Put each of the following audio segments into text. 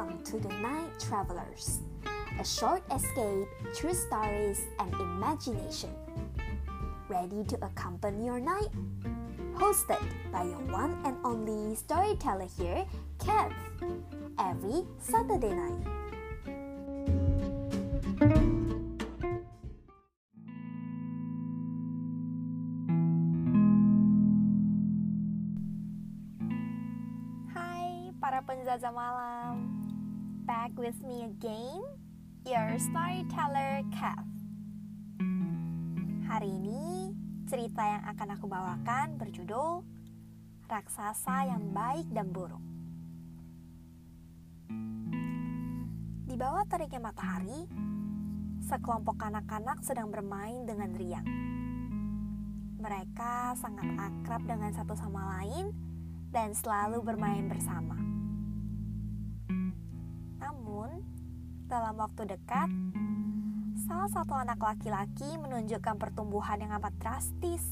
Welcome to the Night Travelers, a short escape through stories and imagination. Ready to accompany your night? Hosted by your one and only storyteller here, Kev, every Saturday night. Para penjajah malam Back with me again Your storyteller Kev Hari ini cerita yang akan aku bawakan berjudul Raksasa yang baik dan buruk. Di bawah teriknya matahari Sekelompok anak-anak sedang bermain dengan riang. Mereka sangat akrab dengan satu sama lain dan selalu bermain bersama. Namun, dalam waktu dekat, salah satu anak laki-laki menunjukkan pertumbuhan yang amat drastis.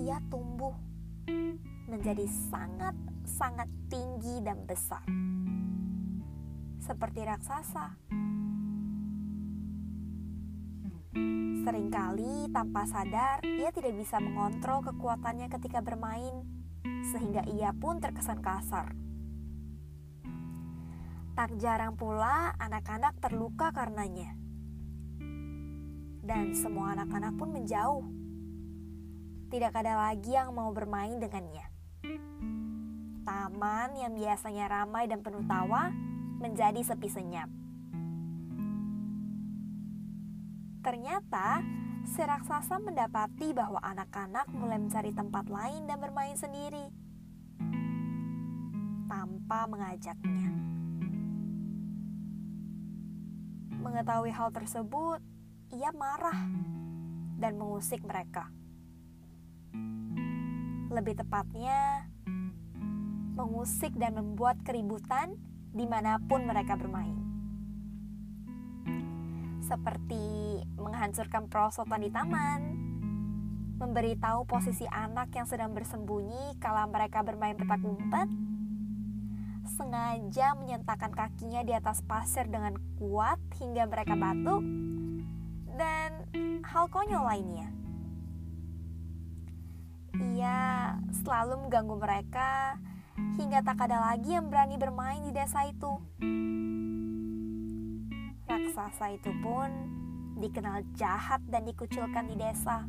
Ia tumbuh menjadi sangat-sangat tinggi dan besar, seperti raksasa. Seringkali tanpa sadar, ia tidak bisa mengontrol kekuatannya ketika bermain, sehingga ia pun terkesan kasar. Tak jarang pula anak-anak terluka karenanya. Dan semua anak-anak pun menjauh. Tidak ada lagi yang mau bermain dengannya. Taman yang biasanya ramai dan penuh tawa menjadi sepi senyap. Ternyata, si raksasa mendapati bahwa anak-anak mulai mencari tempat lain dan bermain sendiri tanpa mengajaknya. Mengetahui hal tersebut, ia marah dan mengusik mereka. Lebih tepatnya, mengusik dan membuat keributan di mana pun mereka bermain seperti menghancurkan perosotan di taman, memberitahu posisi anak yang sedang bersembunyi kala mereka bermain petak umpet, sengaja menyentakkan kakinya di atas pasir dengan kuat hingga mereka batuk, dan hal konyol lainnya. Ia selalu mengganggu mereka hingga tak ada lagi yang berani bermain di desa itu raksasa itu pun dikenal jahat dan dikucilkan di desa.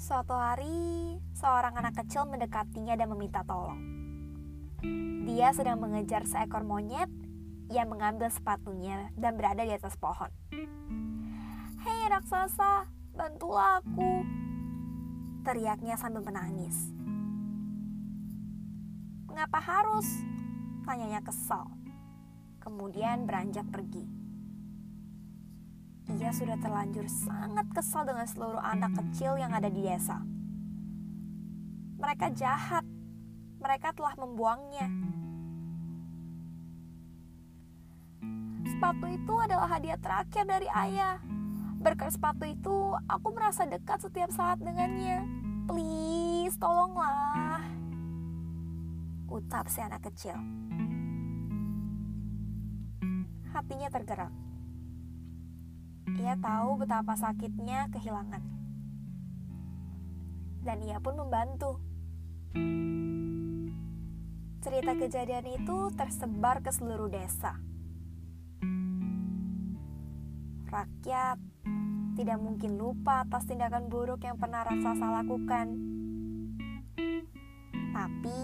Suatu hari, seorang anak kecil mendekatinya dan meminta tolong. Dia sedang mengejar seekor monyet yang mengambil sepatunya dan berada di atas pohon. Hei raksasa, bantulah aku! Teriaknya sambil menangis. Mengapa harus? Tanyanya kesal kemudian beranjak pergi. Ia sudah terlanjur sangat kesal dengan seluruh anak kecil yang ada di desa. Mereka jahat, mereka telah membuangnya. Sepatu itu adalah hadiah terakhir dari ayah. Berkat sepatu itu, aku merasa dekat setiap saat dengannya. Please, tolonglah. Ucap si anak kecil hatinya tergerak. Ia tahu betapa sakitnya kehilangan. Dan ia pun membantu. Cerita kejadian itu tersebar ke seluruh desa. Rakyat tidak mungkin lupa atas tindakan buruk yang pernah raksasa lakukan. Tapi,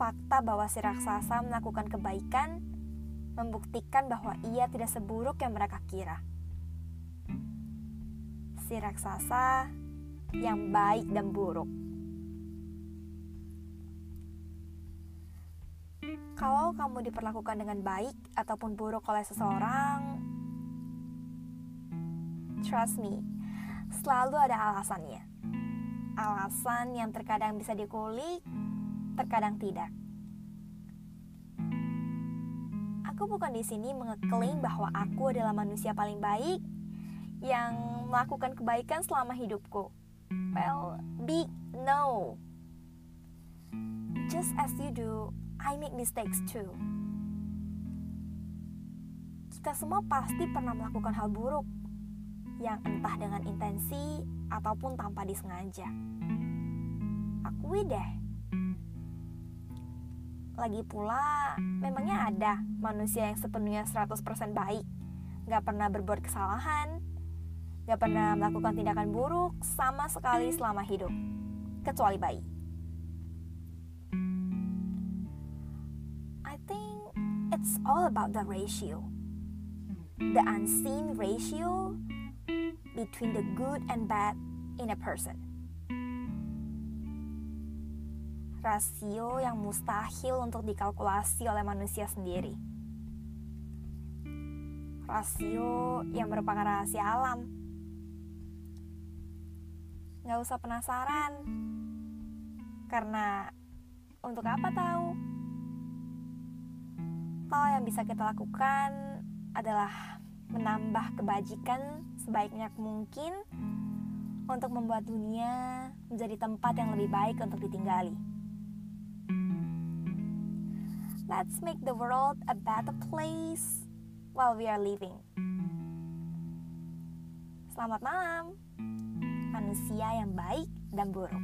fakta bahwa si raksasa melakukan kebaikan membuktikan bahwa ia tidak seburuk yang mereka kira. Si raksasa yang baik dan buruk. Kalau kamu diperlakukan dengan baik ataupun buruk oleh seseorang, trust me, selalu ada alasannya. Alasan yang terkadang bisa dikulik, terkadang tidak. Aku bukan di sini mengeklaim bahwa aku adalah manusia paling baik yang melakukan kebaikan selama hidupku. Well, big no. Just as you do, I make mistakes too. Kita semua pasti pernah melakukan hal buruk yang entah dengan intensi ataupun tanpa disengaja. Akui deh. Lagi pula, memangnya ada manusia yang sepenuhnya 100% baik, gak pernah berbuat kesalahan, gak pernah melakukan tindakan buruk sama sekali selama hidup, kecuali bayi. It's all about the ratio. The unseen ratio between the good and bad in a person. Rasio yang mustahil untuk dikalkulasi oleh manusia sendiri. Rasio yang merupakan rahasia alam. Gak usah penasaran, karena untuk apa tahu? Toh yang bisa kita lakukan adalah menambah kebajikan sebaiknya mungkin untuk membuat dunia menjadi tempat yang lebih baik untuk ditinggali. Let's make the world a better place while we are living. Selamat malam, manusia yang baik dan buruk.